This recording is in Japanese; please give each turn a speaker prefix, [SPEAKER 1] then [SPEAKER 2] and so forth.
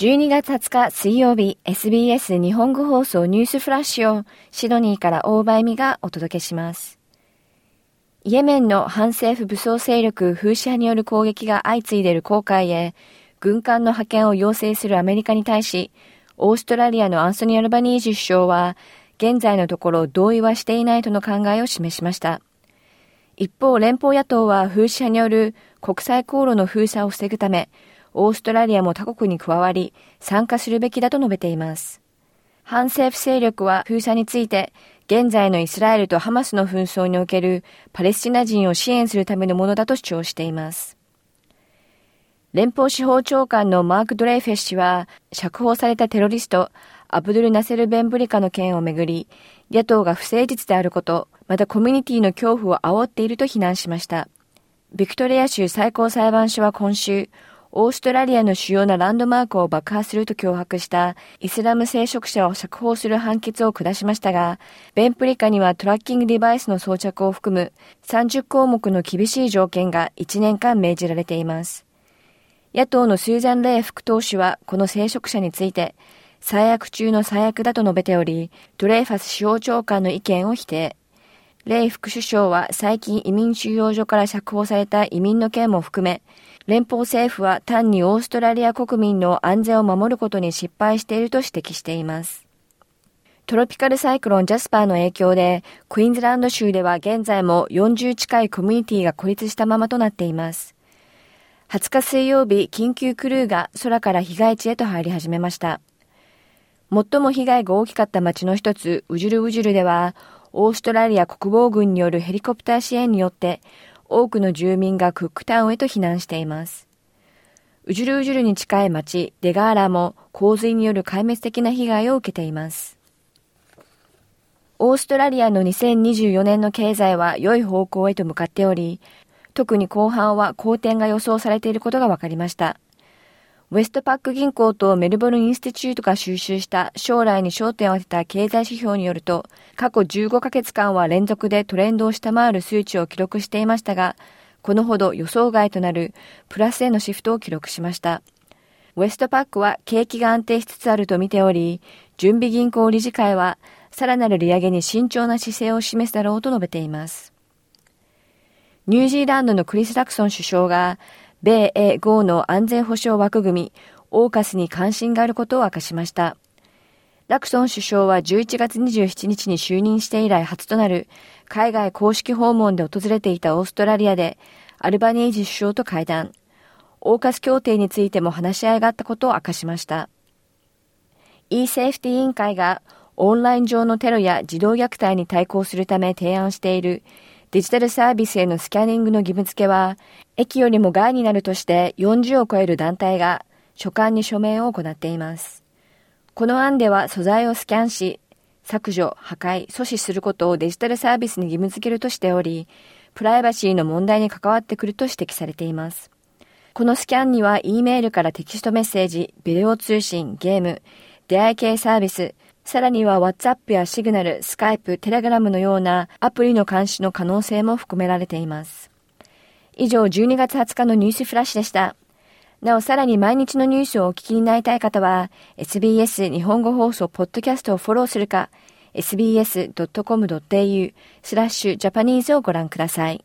[SPEAKER 1] 12月20日水曜日 SBS 日本語放送ニュースフラッシュをシドニーから大場恵美がお届けします。イエメンの反政府武装勢力フーシ派による攻撃が相次いでいる航海へ軍艦の派遣を要請するアメリカに対し、オーストラリアのアンソニー・アルバニージ首相は現在のところ同意はしていないとの考えを示しました。一方、連邦野党はフーシ派による国際航路の封鎖を防ぐため、オーストラリアも他国に加わり、参加するべきだと述べています。反政府勢力は封鎖について、現在のイスラエルとハマスの紛争におけるパレスチナ人を支援するためのものだと主張しています。連邦司法長官のマーク・ドレイフェス氏は、釈放されたテロリスト、アブドゥル・ナセル・ベンブリカの件をめぐり、野党が不誠実であること、またコミュニティの恐怖を煽っていると非難しました。ビクトリア州最高裁判所は今週、オーストラリアの主要なランドマークを爆破すると脅迫したイスラム聖職者を釈放する判決を下しましたが、ベンプリカにはトラッキングデバイスの装着を含む30項目の厳しい条件が1年間命じられています。野党のスーザン・レイ副党首はこの聖職者について、最悪中の最悪だと述べており、ドレイファス司法長官の意見を否定。レイ副首相は最近移民収容所から釈放された移民の件も含め、連邦政府は単にオーストラリア国民の安全を守ることに失敗していると指摘しています。トロピカルサイクロンジャスパーの影響で、クイーンズランド州では現在も40近いコミュニティが孤立したままとなっています。20日水曜日、緊急クルーが空から被害地へと入り始めました。最も被害が大きかった町の一つ、ウジュルウジュルでは、オーストラリア国防軍によるヘリコプター支援によって、多くの住民がクックタウンへと避難しています。ウジュルウジュルに近い町デガーラも洪水による壊滅的な被害を受けています。オーストラリアの2024年の経済は良い方向へと向かっており、特に後半は好転が予想されていることが分かりました。ウェストパック銀行とメルボルンインスティチュートが収集した将来に焦点を当てた経済指標によると、過去15ヶ月間は連続でトレンドを下回る数値を記録していましたが、このほど予想外となるプラスへのシフトを記録しました。ウェストパックは景気が安定しつつあると見ており、準備銀行理事会はさらなる利上げに慎重な姿勢を示すだろうと述べています。ニュージーランドのクリス・ラクソン首相が米英豪の安全保障枠組み、オーカスに関心があることを明かしました。ラクソン首相は11月27日に就任して以来初となる海外公式訪問で訪れていたオーストラリアでアルバニージ首相と会談。オーカス協定についても話し合いがあったことを明かしました。e-safety 委員会がオンライン上のテロや児童虐待に対抗するため提案しているデジタルサービスへのスキャニングの義務付けは、駅よりも害になるとして40を超える団体が書簡に署名を行っています。この案では素材をスキャンし、削除、破壊、阻止することをデジタルサービスに義務付けるとしており、プライバシーの問題に関わってくると指摘されています。このスキャンには E メールからテキストメッセージ、ビデオ通信、ゲーム、出会い系サービス、さらには WhatsApp や Signal、Skype、Telegram のようなアプリの監視の可能性も含められています。以上、12月20日のニュースフラッシュでした。なお、さらに毎日のニュースをお聞きになりたい方は、SBS 日本語放送ポッドキャストをフォローするか、sbs.com.au スラッシュジャパニーズをご覧ください。